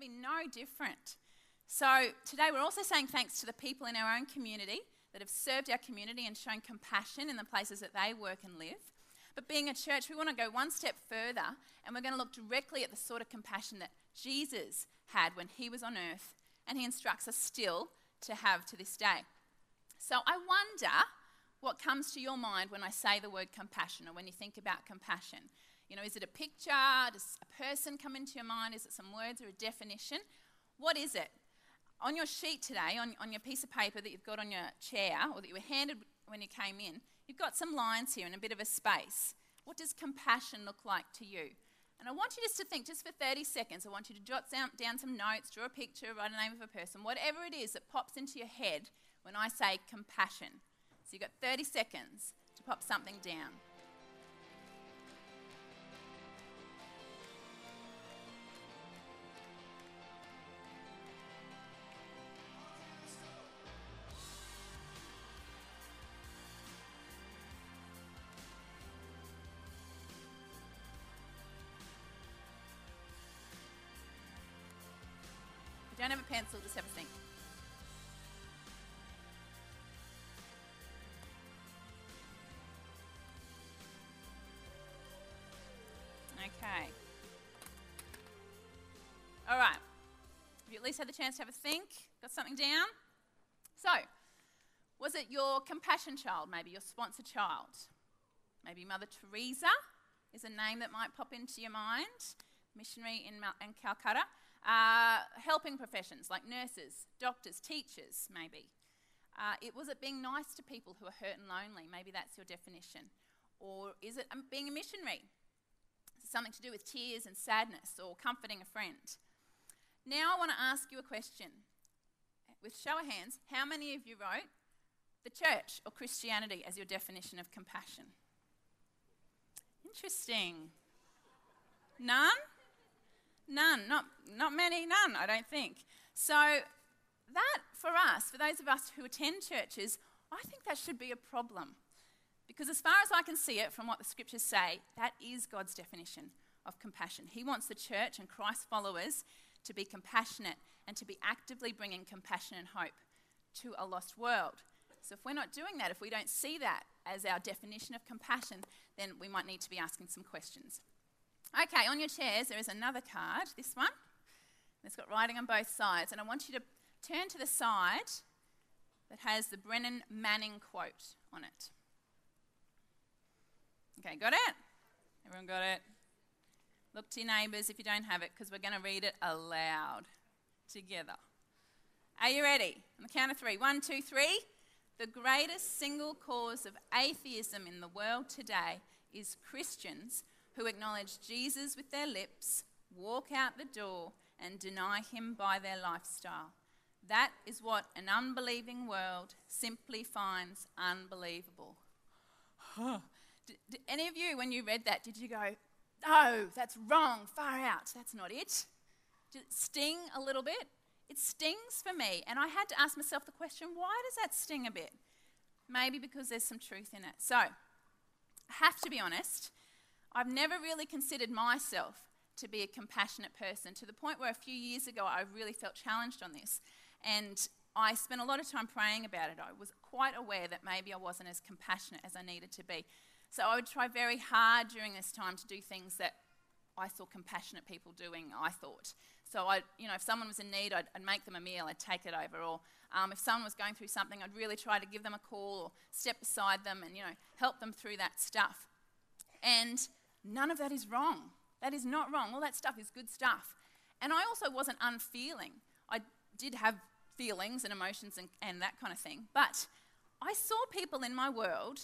to be no different. So today we're also saying thanks to the people in our own community that have served our community and shown compassion in the places that they work and live. But being a church, we want to go one step further and we're going to look directly at the sort of compassion that Jesus had when he was on earth and he instructs us still to have to this day. So I wonder what comes to your mind when I say the word compassion or when you think about compassion. You know, is it a picture? Does a person come into your mind? Is it some words or a definition? What is it? On your sheet today, on, on your piece of paper that you've got on your chair or that you were handed when you came in, you've got some lines here and a bit of a space. What does compassion look like to you? And I want you just to think, just for 30 seconds, I want you to jot down, down some notes, draw a picture, write a name of a person, whatever it is that pops into your head when I say compassion. So you've got 30 seconds to pop something down. Have a pencil, just have a think. Okay. All right. You at least had the chance to have a think? Got something down? So, was it your compassion child, maybe your sponsor child? Maybe Mother Teresa is a name that might pop into your mind, missionary in, Mal- in Calcutta. Uh, helping professions like nurses, doctors, teachers, maybe. Uh, it was it being nice to people who are hurt and lonely? Maybe that's your definition. Or is it um, being a missionary? Something to do with tears and sadness or comforting a friend. Now I want to ask you a question. With show of hands, how many of you wrote the church or Christianity as your definition of compassion? Interesting. None? None, not, not many, none, I don't think. So, that for us, for those of us who attend churches, I think that should be a problem. Because as far as I can see it from what the scriptures say, that is God's definition of compassion. He wants the church and Christ followers to be compassionate and to be actively bringing compassion and hope to a lost world. So, if we're not doing that, if we don't see that as our definition of compassion, then we might need to be asking some questions. Okay, on your chairs, there is another card, this one. It's got writing on both sides. And I want you to turn to the side that has the Brennan Manning quote on it. Okay, got it? Everyone got it? Look to your neighbours if you don't have it, because we're going to read it aloud together. Are you ready? On the count of three. One, two, three. The greatest single cause of atheism in the world today is Christians who acknowledge Jesus with their lips, walk out the door, and deny him by their lifestyle. That is what an unbelieving world simply finds unbelievable. did, did any of you, when you read that, did you go, no, that's wrong, far out, that's not it? Did it sting a little bit? It stings for me, and I had to ask myself the question why does that sting a bit? Maybe because there's some truth in it. So, I have to be honest, I've never really considered myself to be a compassionate person to the point where a few years ago I really felt challenged on this. And I spent a lot of time praying about it. I was quite aware that maybe I wasn't as compassionate as I needed to be. So I would try very hard during this time to do things that I saw compassionate people doing, I thought. So I, you know, if someone was in need, I'd, I'd make them a meal, I'd take it over. Or um, if someone was going through something, I'd really try to give them a call or step beside them and, you know, help them through that stuff. And None of that is wrong. That is not wrong. All that stuff is good stuff. And I also wasn't unfeeling. I did have feelings and emotions and, and that kind of thing. But I saw people in my world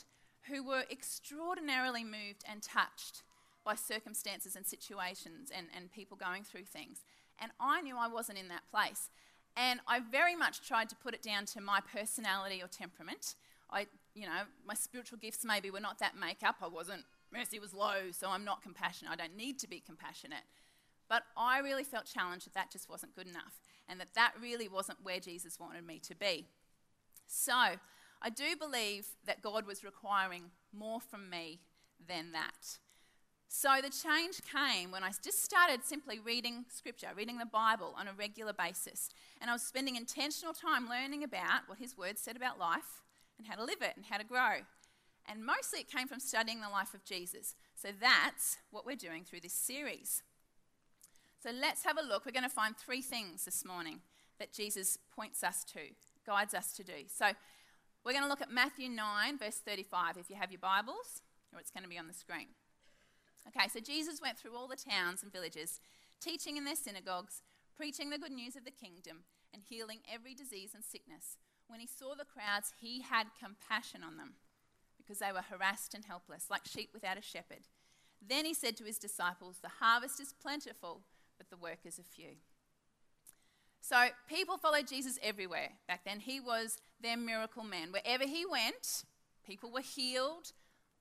who were extraordinarily moved and touched by circumstances and situations and, and people going through things. And I knew I wasn't in that place. And I very much tried to put it down to my personality or temperament. I, you know, my spiritual gifts maybe were not that makeup. I wasn't mercy was low, so I'm not compassionate. I don't need to be compassionate. But I really felt challenged that that just wasn't good enough and that that really wasn't where Jesus wanted me to be. So I do believe that God was requiring more from me than that. So the change came when I just started simply reading scripture, reading the Bible on a regular basis. And I was spending intentional time learning about what his words said about life and how to live it and how to grow. And mostly it came from studying the life of Jesus. So that's what we're doing through this series. So let's have a look. We're going to find three things this morning that Jesus points us to, guides us to do. So we're going to look at Matthew 9, verse 35, if you have your Bibles, or it's going to be on the screen. Okay, so Jesus went through all the towns and villages, teaching in their synagogues, preaching the good news of the kingdom, and healing every disease and sickness. When he saw the crowds, he had compassion on them because they were harassed and helpless, like sheep without a shepherd. Then he said to his disciples, The harvest is plentiful, but the workers are few. So people followed Jesus everywhere back then. He was their miracle man. Wherever he went, people were healed,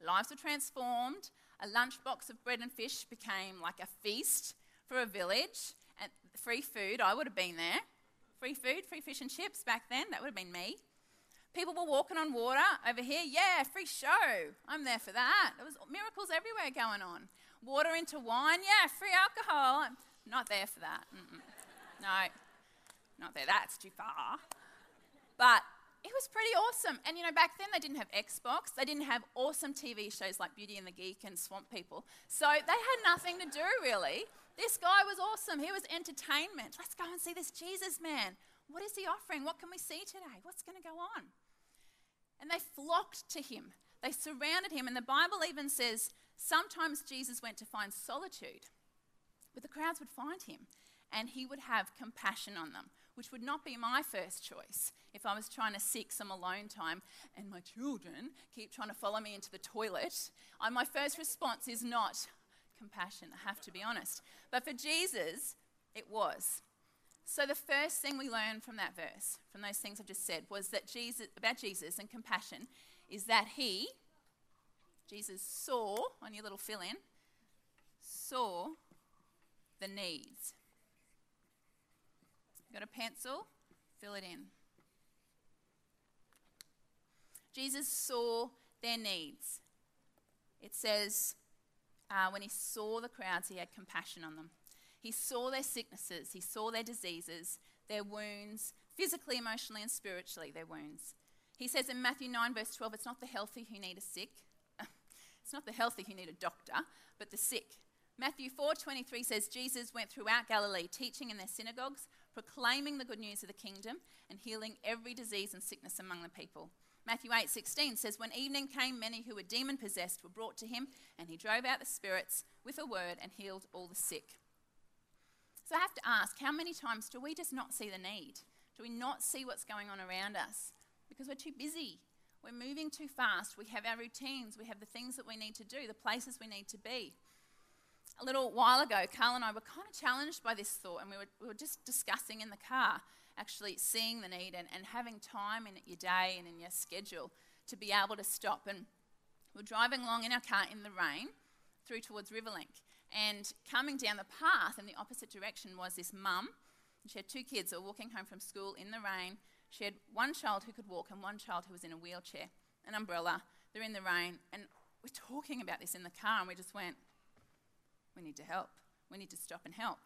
lives were transformed. A lunchbox of bread and fish became like a feast for a village. And free food, I would have been there. Free food, free fish and chips back then, that would have been me. People were walking on water over here. Yeah, free show. I'm there for that. There was miracles everywhere going on. Water into wine. Yeah, free alcohol. I'm not there for that. Mm-mm. No, not there. That's too far. But it was pretty awesome. And you know, back then they didn't have Xbox, they didn't have awesome TV shows like Beauty and the Geek and Swamp People. So they had nothing to do really. This guy was awesome. He was entertainment. Let's go and see this Jesus man. What is he offering? What can we see today? What's going to go on? And they flocked to him. They surrounded him. And the Bible even says sometimes Jesus went to find solitude, but the crowds would find him and he would have compassion on them, which would not be my first choice if I was trying to seek some alone time and my children keep trying to follow me into the toilet. I, my first response is not compassion, I have to be honest. But for Jesus, it was. So the first thing we learn from that verse, from those things I've just said, was that Jesus about Jesus and compassion is that he, Jesus saw, on your little fill in, saw the needs. Got a pencil? Fill it in. Jesus saw their needs. It says, uh, when he saw the crowds, he had compassion on them. He saw their sicknesses, he saw their diseases, their wounds, physically, emotionally, and spiritually, their wounds. He says in Matthew 9, verse 12, it's not the healthy who need a sick. it's not the healthy who need a doctor, but the sick. Matthew 4:23 says Jesus went throughout Galilee teaching in their synagogues, proclaiming the good news of the kingdom and healing every disease and sickness among the people. Matthew 8:16 says when evening came many who were demon possessed were brought to him and he drove out the spirits with a word and healed all the sick. So I have to ask, how many times do we just not see the need? Do we not see what's going on around us? Because we're too busy. We're moving too fast. We have our routines. We have the things that we need to do, the places we need to be. A little while ago, Carl and I were kind of challenged by this thought, and we were, we were just discussing in the car, actually seeing the need and, and having time in your day and in your schedule to be able to stop. And we we're driving along in our car in the rain through towards Riverlink. And coming down the path in the opposite direction was this mum. She had two kids who were walking home from school in the rain. She had one child who could walk and one child who was in a wheelchair, an umbrella. They're in the rain. And we're talking about this in the car, and we just went, we need to help. We need to stop and help.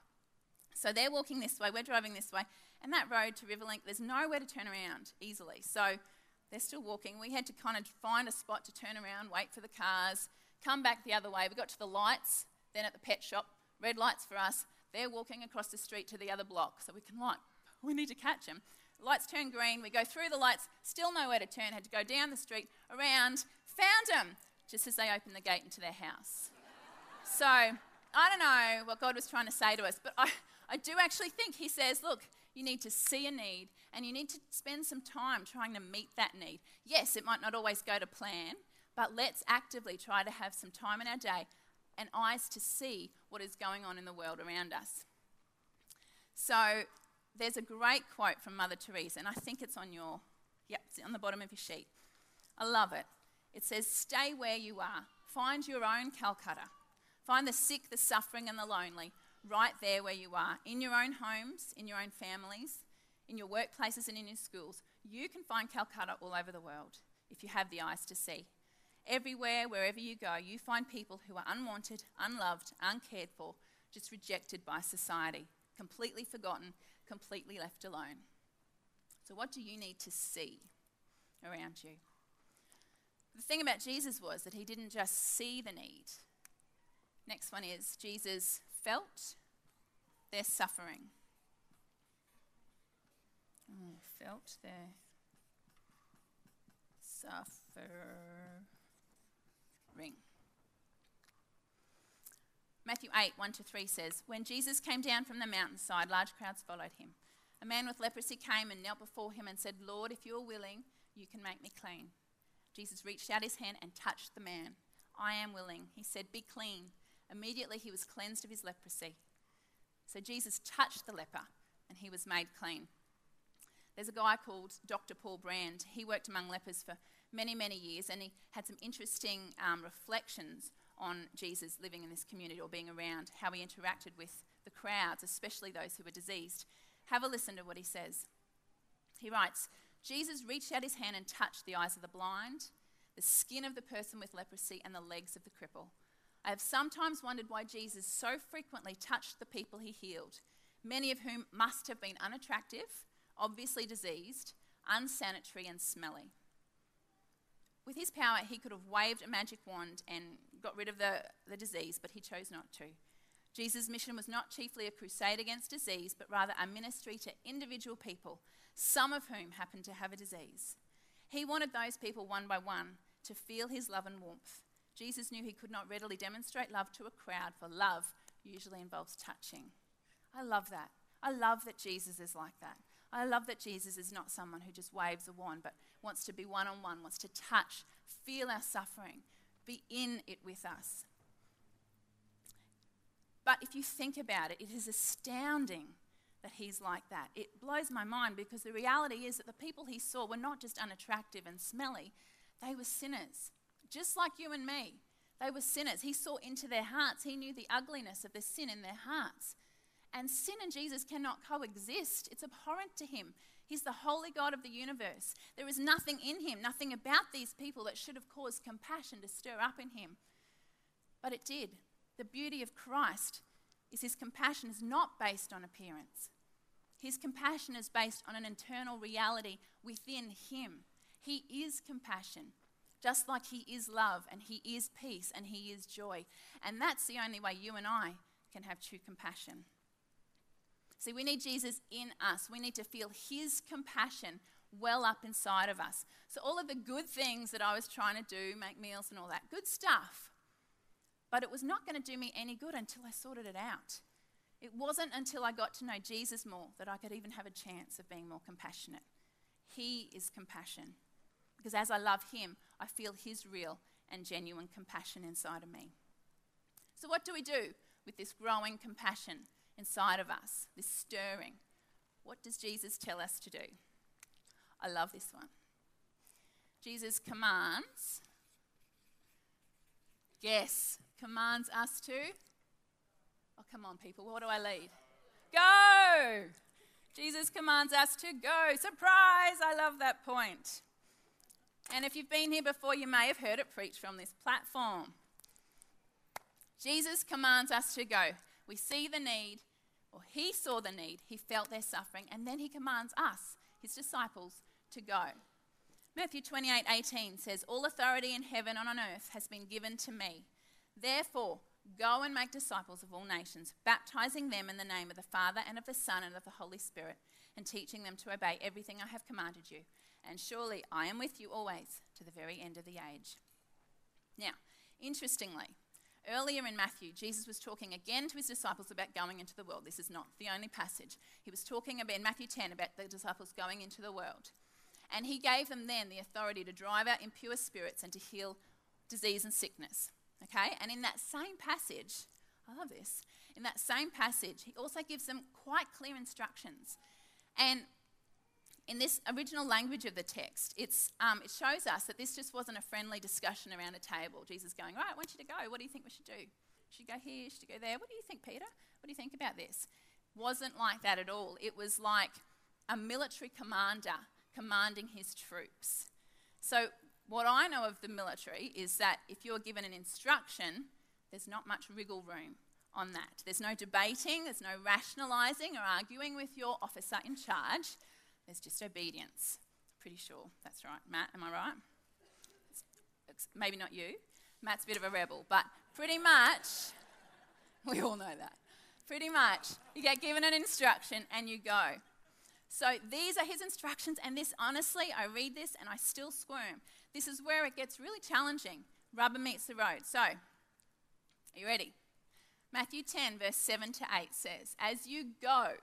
So they're walking this way, we're driving this way, and that road to Riverlink, there's nowhere to turn around easily. So they're still walking. We had to kind of find a spot to turn around, wait for the cars, come back the other way. We got to the lights, then at the pet shop, red lights for us. They're walking across the street to the other block, so we can like, we need to catch them. lights turn green, we go through the lights, still nowhere to turn, had to go down the street, around, found them just as they opened the gate into their house. so I don't know what God was trying to say to us, but I, I do actually think He says, look, you need to see a need and you need to spend some time trying to meet that need. Yes, it might not always go to plan, but let's actively try to have some time in our day and eyes to see what is going on in the world around us. So there's a great quote from Mother Teresa, and I think it's on your, yep, it's on the bottom of your sheet. I love it. It says, Stay where you are. Find your own Calcutta. Find the sick, the suffering, and the lonely right there where you are, in your own homes, in your own families, in your workplaces, and in your schools. You can find Calcutta all over the world if you have the eyes to see. Everywhere, wherever you go, you find people who are unwanted, unloved, uncared for, just rejected by society, completely forgotten, completely left alone. So, what do you need to see around you? The thing about Jesus was that he didn't just see the need. Next one is Jesus felt their suffering. Oh, felt their suffering. Matthew 8, 1 to 3 says, When Jesus came down from the mountainside, large crowds followed him. A man with leprosy came and knelt before him and said, Lord, if you're willing, you can make me clean. Jesus reached out his hand and touched the man. I am willing. He said, Be clean. Immediately he was cleansed of his leprosy. So Jesus touched the leper and he was made clean. There's a guy called Dr. Paul Brand. He worked among lepers for many, many years and he had some interesting um, reflections on Jesus living in this community or being around, how he interacted with the crowds, especially those who were diseased. Have a listen to what he says. He writes Jesus reached out his hand and touched the eyes of the blind, the skin of the person with leprosy, and the legs of the cripple. I have sometimes wondered why Jesus so frequently touched the people he healed, many of whom must have been unattractive, obviously diseased, unsanitary, and smelly. With his power, he could have waved a magic wand and got rid of the, the disease, but he chose not to. Jesus' mission was not chiefly a crusade against disease, but rather a ministry to individual people, some of whom happened to have a disease. He wanted those people one by one to feel his love and warmth. Jesus knew he could not readily demonstrate love to a crowd, for love usually involves touching. I love that. I love that Jesus is like that. I love that Jesus is not someone who just waves a wand, but wants to be one on one, wants to touch, feel our suffering, be in it with us. But if you think about it, it is astounding that he's like that. It blows my mind because the reality is that the people he saw were not just unattractive and smelly, they were sinners, just like you and me. They were sinners. He saw into their hearts, he knew the ugliness of the sin in their hearts. And sin and Jesus cannot coexist, it's abhorrent to him. He's the holy God of the universe. There is nothing in him, nothing about these people that should have caused compassion to stir up in him. But it did. The beauty of Christ is his compassion is not based on appearance. His compassion is based on an internal reality within him. He is compassion, just like he is love and he is peace and he is joy. And that's the only way you and I can have true compassion. See, we need Jesus in us. We need to feel his compassion well up inside of us. So, all of the good things that I was trying to do, make meals and all that, good stuff. But it was not going to do me any good until I sorted it out. It wasn't until I got to know Jesus more that I could even have a chance of being more compassionate. He is compassion. Because as I love him, I feel his real and genuine compassion inside of me. So, what do we do with this growing compassion? Inside of us, this stirring. What does Jesus tell us to do? I love this one. Jesus commands, yes, commands us to. Oh, come on, people, what do I lead? Go! Jesus commands us to go. Surprise! I love that point. And if you've been here before, you may have heard it preached from this platform. Jesus commands us to go. We see the need, or he saw the need, he felt their suffering, and then he commands us, his disciples, to go. Matthew 28 18 says, All authority in heaven and on earth has been given to me. Therefore, go and make disciples of all nations, baptizing them in the name of the Father and of the Son and of the Holy Spirit, and teaching them to obey everything I have commanded you. And surely I am with you always to the very end of the age. Now, interestingly, Earlier in Matthew, Jesus was talking again to his disciples about going into the world. This is not the only passage. He was talking about in Matthew 10 about the disciples going into the world. And he gave them then the authority to drive out impure spirits and to heal disease and sickness. Okay? And in that same passage, I love this. In that same passage, he also gives them quite clear instructions. And in this original language of the text, um, it shows us that this just wasn't a friendly discussion around a table. Jesus going, Right, I want you to go. What do you think we should do? Should go here? Should go there? What do you think, Peter? What do you think about this? Wasn't like that at all. It was like a military commander commanding his troops. So what I know of the military is that if you're given an instruction, there's not much wriggle room on that. There's no debating, there's no rationalising or arguing with your officer in charge. There's just obedience. Pretty sure that's right. Matt, am I right? Maybe not you. Matt's a bit of a rebel, but pretty much, we all know that. Pretty much, you get given an instruction and you go. So these are his instructions, and this, honestly, I read this and I still squirm. This is where it gets really challenging. Rubber meets the road. So, are you ready? Matthew 10, verse 7 to 8 says, As you go,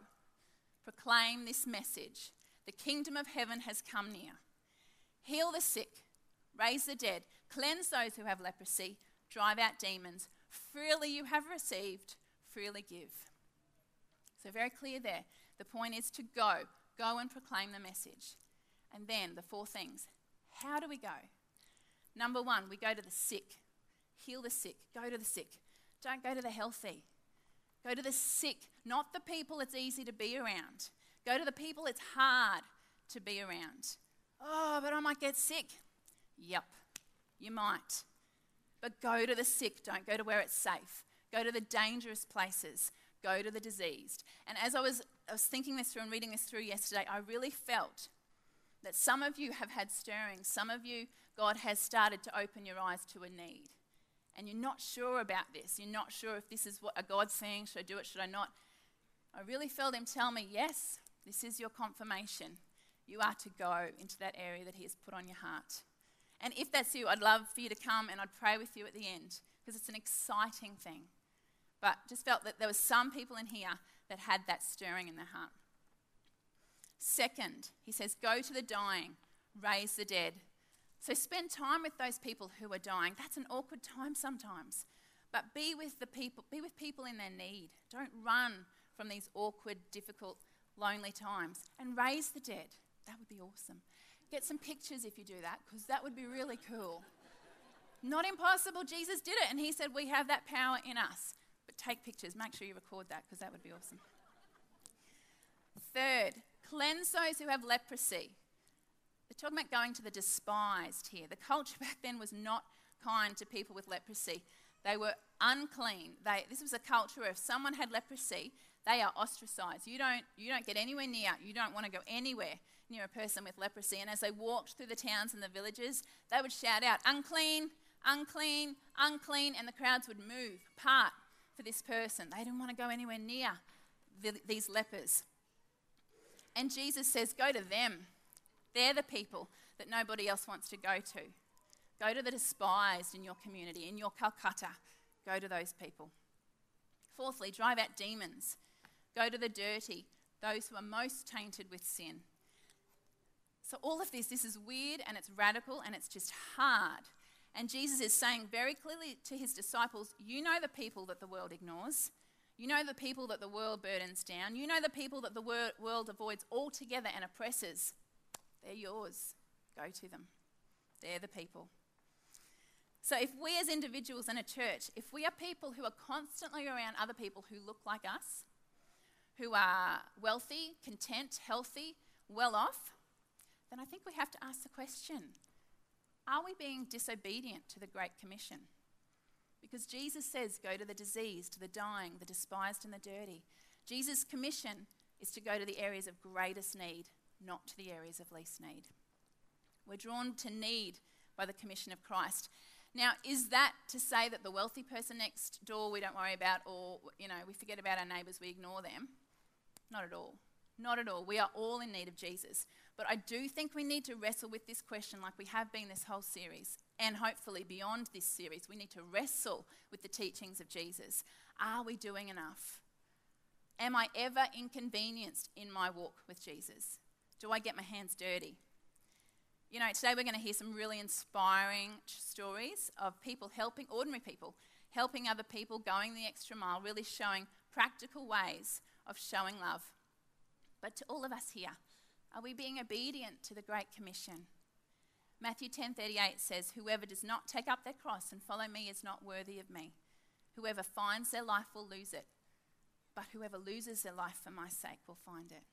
proclaim this message the kingdom of heaven has come near. Heal the sick, raise the dead, cleanse those who have leprosy, drive out demons. Freely you have received, freely give. So, very clear there. The point is to go, go and proclaim the message. And then the four things. How do we go? Number one, we go to the sick. Heal the sick. Go to the sick. Don't go to the healthy. Go to the sick, not the people it's easy to be around. Go to the people it's hard to be around. Oh, but I might get sick. Yep, you might. But go to the sick, don't go to where it's safe. Go to the dangerous places. Go to the diseased. And as I was, I was thinking this through and reading this through yesterday, I really felt that some of you have had stirring. Some of you, God has started to open your eyes to a need and you're not sure about this, you're not sure if this is what a God saying, should I do it, should I not? I really felt Him tell me, yes, this is your confirmation. You are to go into that area that He has put on your heart. And if that's you, I'd love for you to come and I'd pray with you at the end because it's an exciting thing. But just felt that there were some people in here that had that stirring in their heart. Second, he says, go to the dying, raise the dead. So spend time with those people who are dying. That's an awkward time sometimes. But be with the people, be with people in their need. Don't run from these awkward, difficult, lonely times. And raise the dead. That would be awesome. Get some pictures if you do that, because that would be really cool. Not impossible. Jesus did it, and he said, We have that power in us. But take pictures. Make sure you record that, because that would be awesome. Third, cleanse those who have leprosy. They're talking about going to the despised here. The culture back then was not kind to people with leprosy. They were unclean. They, this was a culture where if someone had leprosy, they are ostracized. You don't, you don't get anywhere near, you don't want to go anywhere near a person with leprosy. And as they walked through the towns and the villages, they would shout out, unclean, unclean, unclean, and the crowds would move apart for this person. They didn't want to go anywhere near the, these lepers. And Jesus says, Go to them. They're the people that nobody else wants to go to. Go to the despised in your community, in your Calcutta. Go to those people. Fourthly, drive out demons. Go to the dirty, those who are most tainted with sin. So, all of this, this is weird and it's radical and it's just hard. And Jesus is saying very clearly to his disciples, You know the people that the world ignores. You know the people that the world burdens down. You know the people that the world avoids altogether and oppresses. They're yours. Go to them. They're the people. So, if we as individuals in a church, if we are people who are constantly around other people who look like us, who are wealthy, content, healthy, well off, then I think we have to ask the question are we being disobedient to the Great Commission? Because Jesus says, Go to the diseased, the dying, the despised, and the dirty. Jesus' commission is to go to the areas of greatest need not to the areas of least need. We're drawn to need by the commission of Christ. Now, is that to say that the wealthy person next door we don't worry about, or, you know, we forget about our neighbours, we ignore them? Not at all. Not at all. We are all in need of Jesus. But I do think we need to wrestle with this question like we have been this whole series, and hopefully beyond this series. We need to wrestle with the teachings of Jesus. Are we doing enough? Am I ever inconvenienced in my walk with Jesus? Do I get my hands dirty? You know, today we're going to hear some really inspiring stories of people helping, ordinary people, helping other people, going the extra mile, really showing practical ways of showing love. But to all of us here, are we being obedient to the Great Commission? Matthew 10:38 says, "Whoever does not take up their cross and follow me is not worthy of me. Whoever finds their life will lose it, but whoever loses their life for my sake will find it."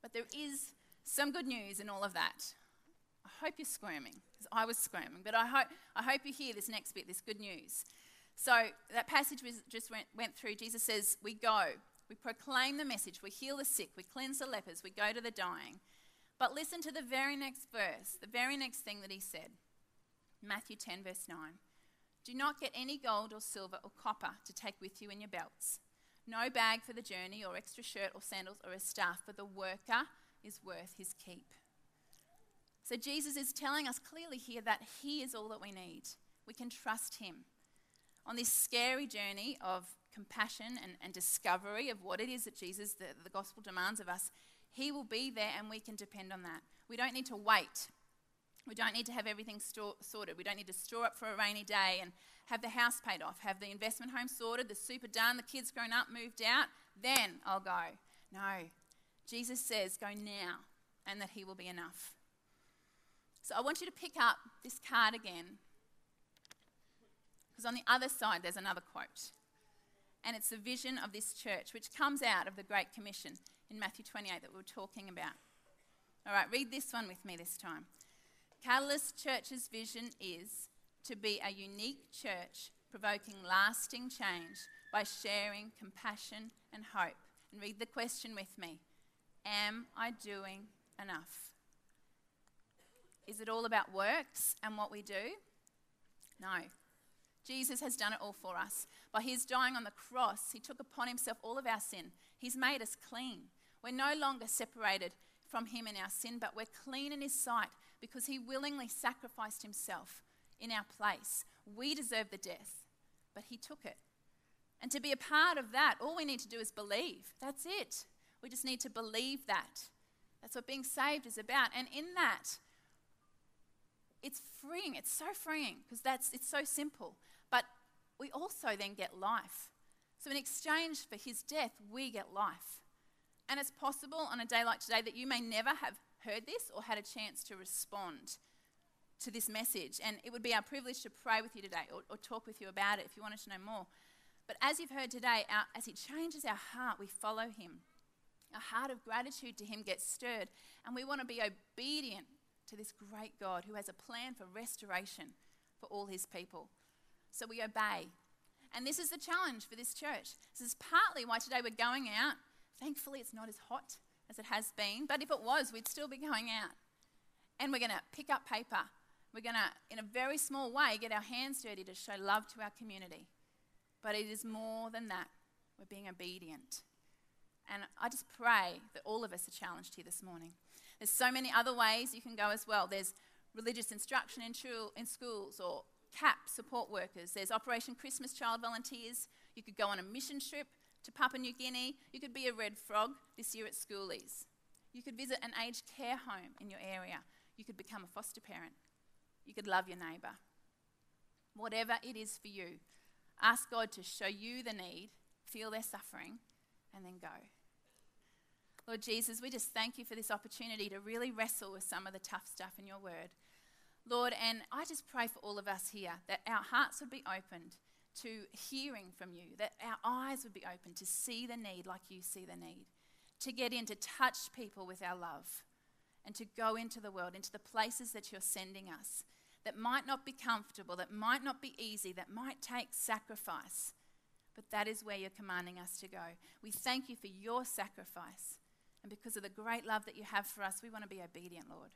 But there is some good news in all of that. I hope you're squirming, because I was squirming, but I hope, I hope you hear this next bit, this good news. So, that passage we just went, went through, Jesus says, We go, we proclaim the message, we heal the sick, we cleanse the lepers, we go to the dying. But listen to the very next verse, the very next thing that he said Matthew 10, verse 9. Do not get any gold or silver or copper to take with you in your belts. No bag for the journey, or extra shirt or sandals or a staff, for the worker is worth his keep. So Jesus is telling us clearly here that he is all that we need. We can trust him. On this scary journey of compassion and, and discovery of what it is that Jesus, the, the gospel demands of us, he will be there and we can depend on that. We don't need to wait we don't need to have everything store, sorted. We don't need to store up for a rainy day and have the house paid off, have the investment home sorted, the super done, the kids grown up, moved out. Then I'll go. No. Jesus says, go now, and that He will be enough. So I want you to pick up this card again, because on the other side there's another quote. And it's the vision of this church, which comes out of the Great Commission in Matthew 28 that we were talking about. All right, read this one with me this time. Catalyst Church's vision is to be a unique church provoking lasting change by sharing compassion and hope. And read the question with me Am I doing enough? Is it all about works and what we do? No. Jesus has done it all for us. By his dying on the cross, he took upon himself all of our sin. He's made us clean. We're no longer separated from him in our sin, but we're clean in his sight because he willingly sacrificed himself in our place. We deserve the death, but he took it. And to be a part of that, all we need to do is believe. That's it. We just need to believe that. That's what being saved is about. And in that, it's freeing. It's so freeing because that's it's so simple. We also then get life. So in exchange for his death, we get life. And it's possible on a day like today that you may never have heard this or had a chance to respond to this message. And it would be our privilege to pray with you today or, or talk with you about it if you wanted to know more. But as you've heard today, our, as He changes our heart, we follow Him. A heart of gratitude to Him gets stirred, and we want to be obedient to this great God who has a plan for restoration for all His people. So we obey. And this is the challenge for this church. This is partly why today we're going out. Thankfully, it's not as hot as it has been, but if it was, we'd still be going out. And we're going to pick up paper. We're going to, in a very small way, get our hands dirty to show love to our community. But it is more than that. We're being obedient. And I just pray that all of us are challenged here this morning. There's so many other ways you can go as well. There's religious instruction in, schools or CAP support workers. There's Operation Christmas Child Volunteers. You could go on a mission trip to Papua New Guinea. You could be a red frog this year at schoolies. You could visit an aged care home in your area. You could become a foster parent. You could love your neighbour. Whatever it is for you, ask God to show you the need, feel their suffering, and then go. Lord Jesus, we just thank you for this opportunity to really wrestle with some of the tough stuff in your word. Lord, and I just pray for all of us here that our hearts would be opened to hearing from you, that our eyes would be open to see the need like you see the need, to get in, to touch people with our love, and to go into the world, into the places that you're sending us that might not be comfortable, that might not be easy, that might take sacrifice. But that is where you're commanding us to go. We thank you for your sacrifice. And because of the great love that you have for us, we want to be obedient, Lord.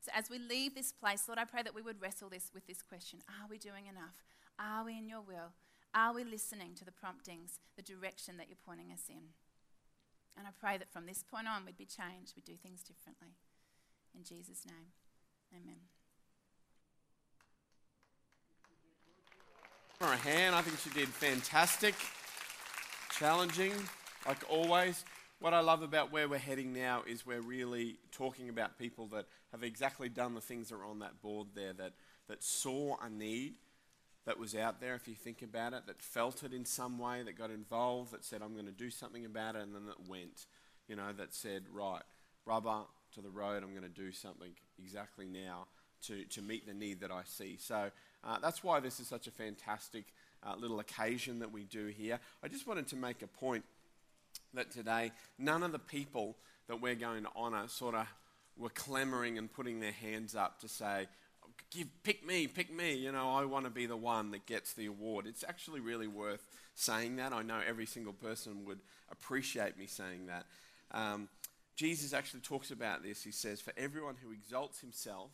So as we leave this place, Lord, I pray that we would wrestle this with this question Are we doing enough? Are we in your will? Are we listening to the promptings, the direction that you're pointing us in? And I pray that from this point on, we'd be changed, we'd do things differently. In Jesus' name, amen. For a hand, I think she did fantastic, challenging, like always. What I love about where we're heading now is we're really talking about people that have exactly done the things that are on that board there, that, that saw a need that was out there, if you think about it, that felt it in some way, that got involved, that said, I'm going to do something about it, and then that went, you know, that said, right, rubber to the road, I'm going to do something exactly now to, to meet the need that I see. So uh, that's why this is such a fantastic uh, little occasion that we do here. I just wanted to make a point that today, none of the people that we're going to honour sort of were clamoring and putting their hands up to say, Give, pick me, pick me, you know, I want to be the one that gets the award. It's actually really worth saying that. I know every single person would appreciate me saying that. Um, Jesus actually talks about this. He says, For everyone who exalts himself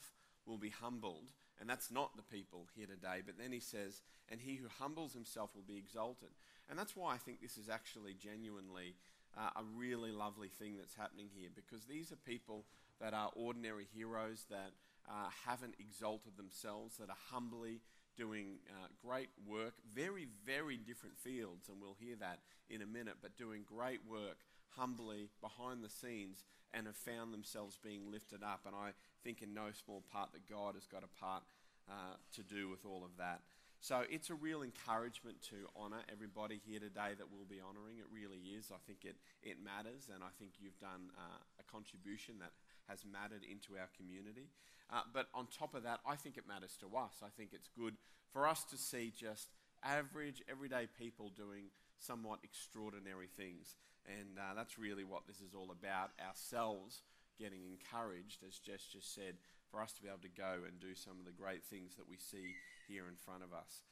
will be humbled. And that's not the people here today. But then he says, And he who humbles himself will be exalted. And that's why I think this is actually genuinely uh, a really lovely thing that's happening here. Because these are people that are ordinary heroes that uh, haven't exalted themselves, that are humbly doing uh, great work, very, very different fields, and we'll hear that in a minute, but doing great work humbly behind the scenes and have found themselves being lifted up. And I think in no small part that God has got a part uh, to do with all of that. So it's a real encouragement to honour everybody here today that we'll be honouring. It really is. I think it, it matters, and I think you've done uh, a contribution that has mattered into our community. Uh, but on top of that, I think it matters to us. I think it's good for us to see just average, everyday people doing somewhat extraordinary things. And uh, that's really what this is all about ourselves getting encouraged, as Jess just said, for us to be able to go and do some of the great things that we see here in front of us.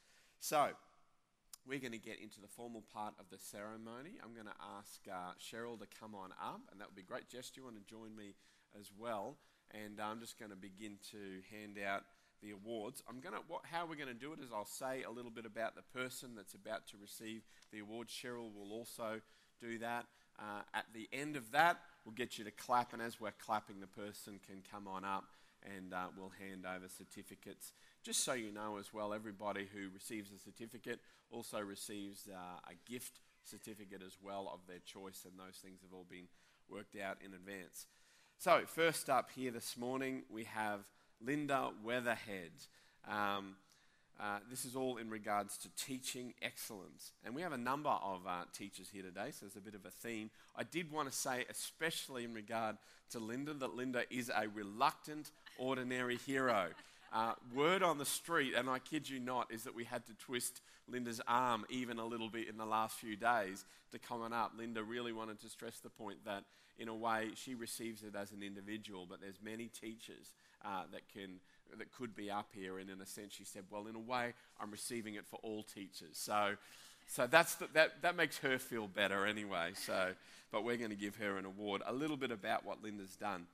So, we're going to get into the formal part of the ceremony. I'm going to ask uh, Cheryl to come on up, and that would be great. Jess, do you want to join me as well? And I'm just going to begin to hand out the awards. I'm going to what, how we're going to do it is I'll say a little bit about the person that's about to receive the award. Cheryl will also do that. Uh, at the end of that, we'll get you to clap, and as we're clapping, the person can come on up and uh, we'll hand over certificates. Just so you know as well, everybody who receives a certificate also receives uh, a gift certificate as well of their choice, and those things have all been worked out in advance. So, first up here this morning, we have Linda Weatherhead. Um, uh, this is all in regards to teaching excellence. And we have a number of uh, teachers here today, so there's a bit of a theme. I did want to say, especially in regard to Linda, that Linda is a reluctant, ordinary hero. Uh, word on the street, and I kid you not, is that we had to twist Linda's arm even a little bit in the last few days to come on up. Linda really wanted to stress the point that, in a way, she receives it as an individual, but there's many teachers uh, that can that could be up here. And in a sense, she said, well, in a way, I'm receiving it for all teachers. So, so that's the, that, that makes her feel better anyway. So, but we're going to give her an award. A little bit about what Linda's done.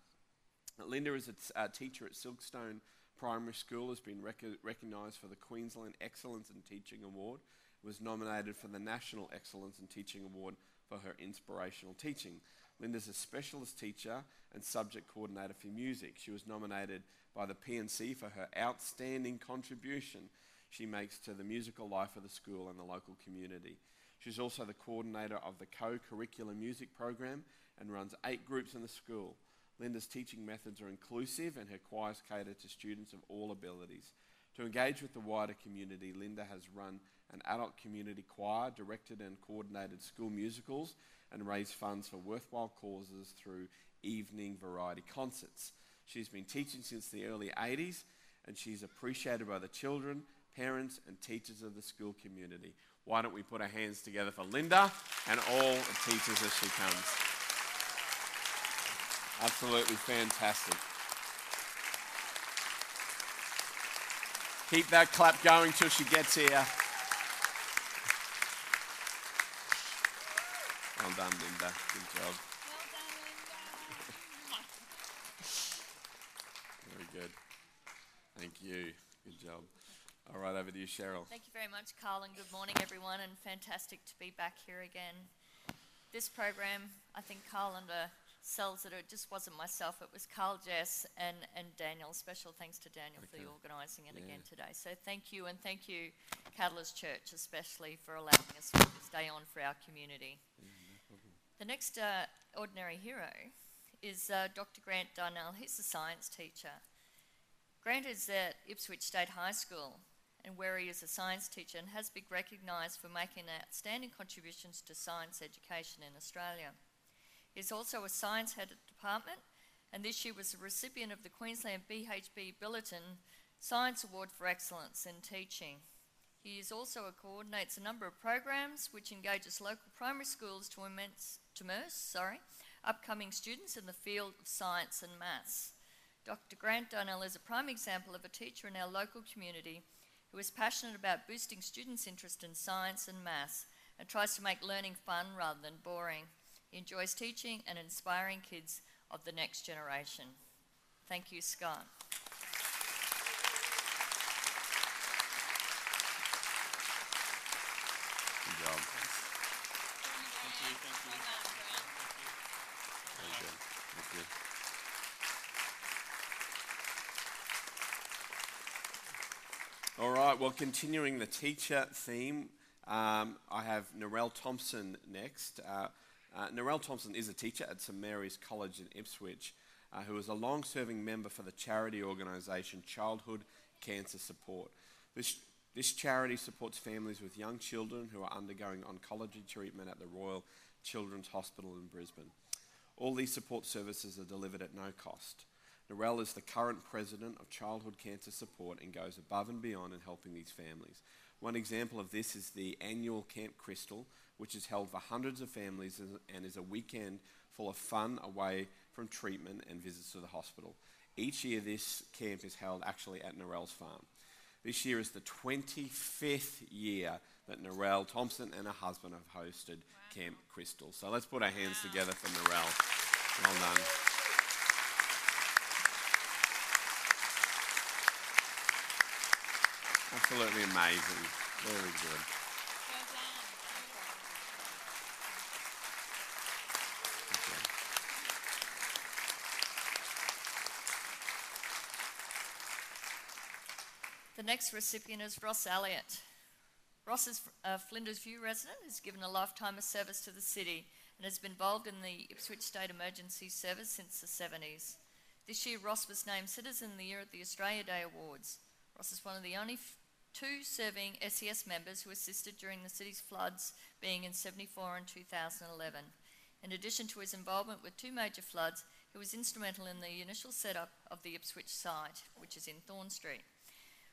Linda is a, teacher at Silkstone Primary School, has been rec- recognised for the Queensland Excellence in Teaching Award, was nominated for the National Excellence in Teaching Award for her inspirational teaching. Linda's a specialist teacher and subject coordinator for music. She was nominated by the P&C for her outstanding contribution she makes to the musical life of the school and the local community. She's also the coordinator of the co curricular music program and runs eight groups in the school. Linda's teaching methods are inclusive and her choirs cater to students of all abilities. To engage with the wider community, Linda has run an adult community choir, directed and coordinated school musicals, and raised funds for worthwhile causes through evening variety concerts. She's been teaching since the early 80s, and she's appreciated by the children, parents, and teachers of the school community. Why don't we put our hands together for Linda and all the teachers as she comes? Absolutely fantastic. Keep that clap going till she gets here. Well done, Linda. Good job. Very good. Thank you. Good job. All right, over to you, Cheryl. Thank you very much, Carl, and good morning, everyone, and fantastic to be back here again. This program, I think Carl and uh, sells it. It just wasn't myself, it was Carl, Jess, and, and Daniel. Special thanks to Daniel okay. for organising it yeah. again today. So thank you, and thank you, Catalyst Church, especially for allowing us to stay on for our community. Yeah, no the next uh, ordinary hero is uh, Dr. Grant Darnell. He's a science teacher. Grant is at Ipswich State High School, and where he is a science teacher and has been recognised for making outstanding contributions to science education in Australia. Is also a science head at department, and this year was a recipient of the Queensland BHP Billiton Science Award for Excellence in Teaching. He is also a coordinates a number of programs which engages local primary schools to immense, to immerse sorry, upcoming students in the field of science and maths. Dr. Grant Darnell is a prime example of a teacher in our local community who is passionate about boosting students' interest in science and maths and tries to make learning fun rather than boring. He enjoys teaching and inspiring kids of the next generation. Thank you, Scott. Good job. Very good. Thank you. All right, well, continuing the teacher theme, um, I have Narelle Thompson next. Uh, uh, Narelle Thompson is a teacher at St Mary's College in Ipswich, uh, who is a long serving member for the charity organisation Childhood Cancer Support. This, this charity supports families with young children who are undergoing oncology treatment at the Royal Children's Hospital in Brisbane. All these support services are delivered at no cost. Narelle is the current president of Childhood Cancer Support and goes above and beyond in helping these families. One example of this is the annual Camp Crystal, which is held for hundreds of families and is a weekend full of fun away from treatment and visits to the hospital. Each year, this camp is held actually at Narelle's farm. This year is the 25th year that Narelle Thompson and her husband have hosted Camp Crystal. So let's put our hands together for Narelle. Well done. Absolutely amazing. Very good. Okay. The next recipient is Ross Elliott. Ross is a uh, Flinders View resident who's given a lifetime of service to the city and has been involved in the Ipswich State Emergency Service since the 70s. This year, Ross was named Citizen of the Year at the Australia Day Awards. Ross is one of the only two serving SES members who assisted during the city's floods, being in 74 and 2011. In addition to his involvement with two major floods, he was instrumental in the initial setup of the Ipswich site, which is in Thorn Street.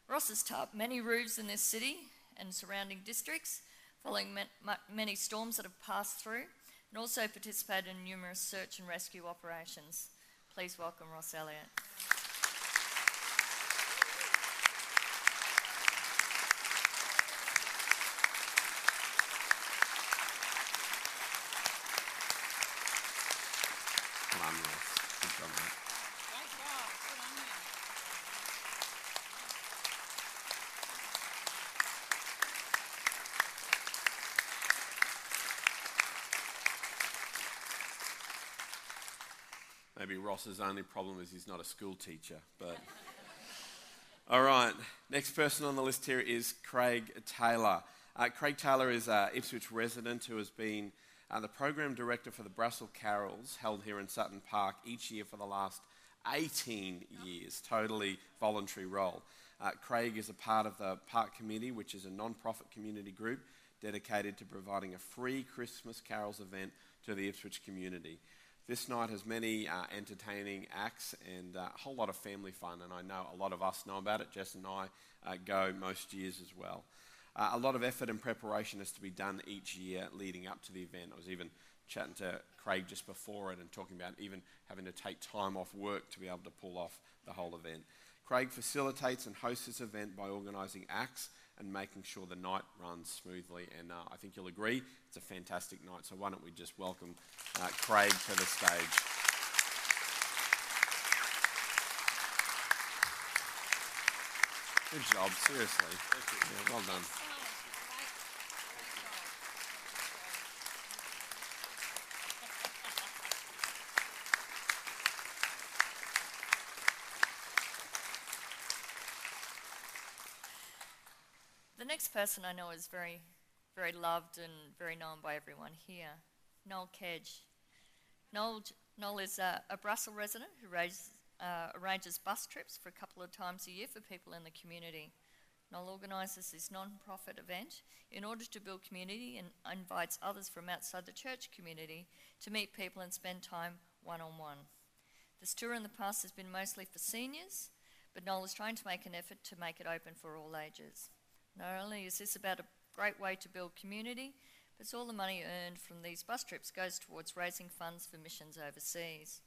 Ross has tarped many roofs in this city and surrounding districts, following ma- ma- many storms that have passed through, and also participated in numerous search and rescue operations. Please welcome Ross Elliott. Come on, Ross. Good job, mate. Great job. Good on you. Maybe Ross's only problem is he's not a school teacher, but. All right, next person on the list here is Craig Taylor. Uh, Craig Taylor is an Ipswich resident who has been uh, the program director for the Brassall Carols held here in Sutton Park each year for the last 18 years, totally voluntary role. Uh, Craig is a part of the Park Committee, which is a non profit community group dedicated to providing a free Christmas carols event to the Ipswich community. This night has many uh, entertaining acts and uh, a whole lot of family fun, and I know a lot of us know about it. Jess and I uh, go most years as well. Uh, a lot of effort and preparation has to be done each year leading up to the event. I was even chatting to Craig just before it and talking about even having to take time off work to be able to pull off the whole event. Craig facilitates and hosts this event by organising acts and making sure the night runs smoothly. And uh, I think you'll agree it's a fantastic night. So why don't we just welcome uh, Craig to the stage? Good job, seriously. Yeah, well done. Next person I know is very, very loved and very known by everyone here, Noel Kedge. Noel, Noel is a, a Brassall resident who raise, uh, arranges bus trips for a couple of times a year for people in the community. Noel organises this non-profit event in order to build community and invites others from outside the church community to meet people and spend time one-on-one. This tour in the past has been mostly for seniors, but Noel is trying to make an effort to make it open for all ages. Not only is this about a great way to build community, But all the money earned from these bus trips goes towards raising funds for missions overseas.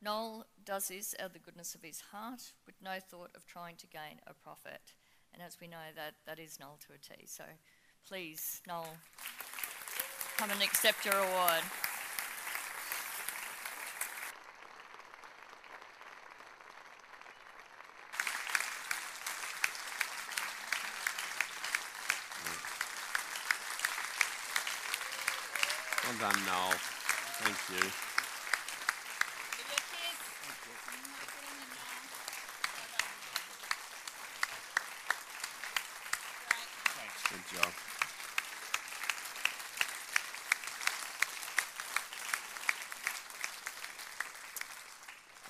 Noel does this out of the goodness of his heart with no thought of trying to gain a profit. And as we know, that, that is Noel to a T. So please, Noel, come and accept your award. Done. Thank you. Good job.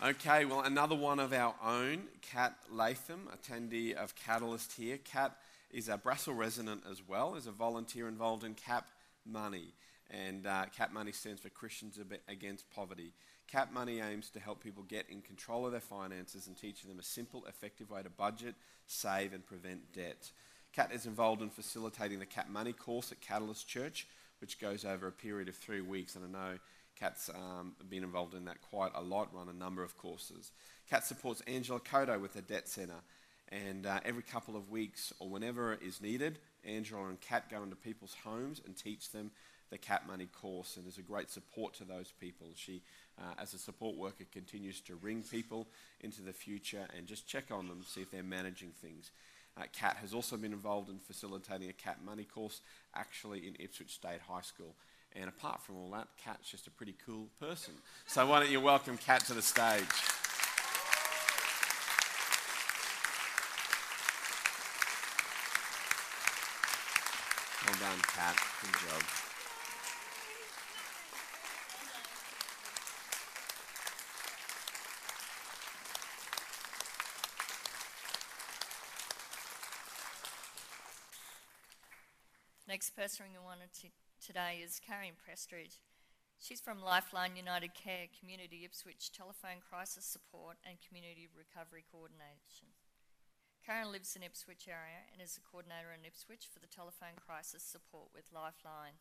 Okay, well, another one of our own, Kat Latham, attendee of Catalyst here. Kat is a Brassall resident as well, is a volunteer involved in CAP Money. And uh, CAP Money stands for Christians Against Poverty. CAP Money aims to help people get in control of their finances and teaching them a simple, effective way to budget, save, and prevent debt. Kat is involved in facilitating the CAP Money course at Catalyst Church, which goes over a period of three weeks. And I know Kat's um, been involved in that quite a lot, run a number of courses. Kat supports Angela Kodo with the Debt Centre. And uh, every couple of weeks or whenever is needed, Angela and Kat go into people's homes and teach them the CAP Money course and is a great support to those people. She, uh, as a support worker, continues to ring people into the future and just check on them, see if they're managing things. Uh, Kat has also been involved in facilitating a CAP Money course actually in Ipswich State High School. And apart from all that, Kat's just a pretty cool person. So why don't you welcome Kat to the stage? Well done, Kat. Good job. Next person we wanted to, today is Karen Prestridge. She's from Lifeline United Care Community Ipswich Telephone Crisis Support and Community Recovery Coordination. Karen lives in Ipswich area and is the coordinator in Ipswich for the telephone crisis support with Lifeline.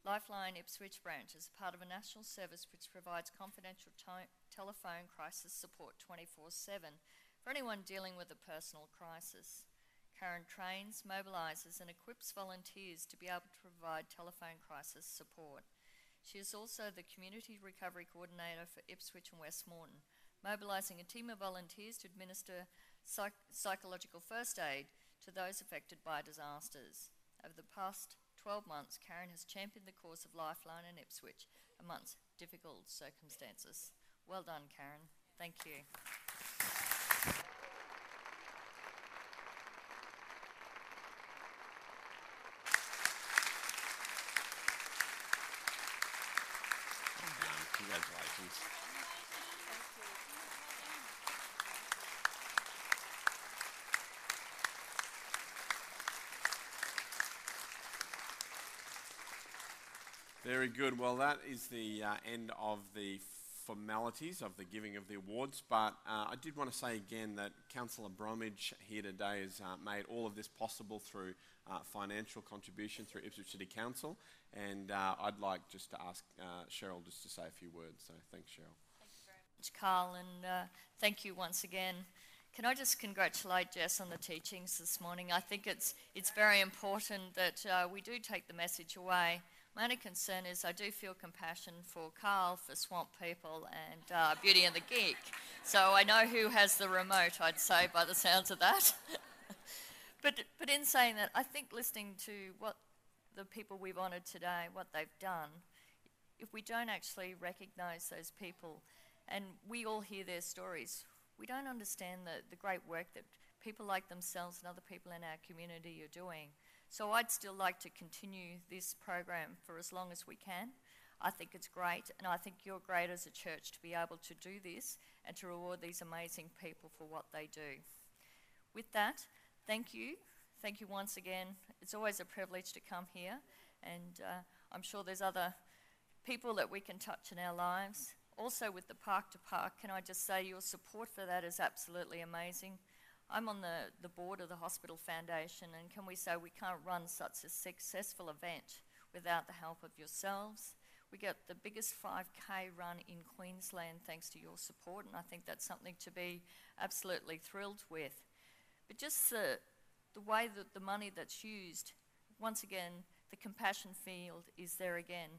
Lifeline Ipswich branch is part of a national service which provides confidential telephone crisis support 24/7 for anyone dealing with a personal crisis. Karen trains, mobilises, and equips volunteers to be able to provide telephone crisis support. She is also the Community Recovery Coordinator for Ipswich and West Moreton, mobilising a team of volunteers to administer psych- psychological first aid to those affected by disasters. Over the past 12 months, Karen has championed the cause of Lifeline in Ipswich amongst difficult circumstances. Well done, Karen. Thank you. Well done. Congratulations. Very good. Well, that is the uh, end of the formalities of the giving of the awards. But uh, I did want to say again that Councillor Bromley here today has uh, made all of this possible through uh, financial contribution through Ipswich City Council. And uh, I'd like just to ask uh, Cheryl just to say a few words. So thanks, Cheryl. Thank you very much, Carl, and uh, thank you once again. Can I just congratulate Jess on the teachings this morning? I think it's it's very important that we do take the message away. My only concern is I do feel compassion for Carl, for Swamp People, and uh, Beauty and the Geek. So I know who has the remote. I'd say by the sounds of that. but but in saying that, I think listening to what the people we've honoured today, what they've done, if we don't actually recognise those people and we all hear their stories, we don't understand the, the great work that people like themselves and other people in our community are doing. So I'd still like to continue this program for as long as we can. I think it's great, and I think you're great as a church to be able to do this and to reward these amazing people for what they do. With that, thank you. Thank you once again. It's always a privilege to come here, and uh, I'm sure there's other people that we can touch in our lives. Also, with the Park to Park, can I just say your support for that is absolutely amazing. I'm on the, the board of the Hospital Foundation, and can we say we can't run such a successful event without the help of yourselves. We got the biggest 5K run in Queensland thanks to your support, and I think that's something to be absolutely thrilled with. But just the, the way that the money that's used, once again, the compassion field is there again.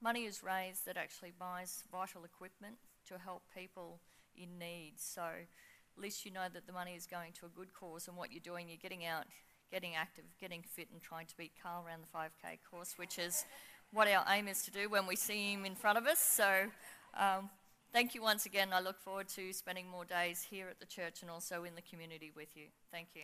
Money is raised that actually buys vital equipment to help people in need. So at least you know that the money is going to a good cause, and what you're doing, you're getting out, getting active, getting fit, and trying to beat Carl around the 5K course, which is what our aim is to do when we see him in front of us. So um, thank you once again. I look forward to spending more days here at the church and also in the community with you. Thank you.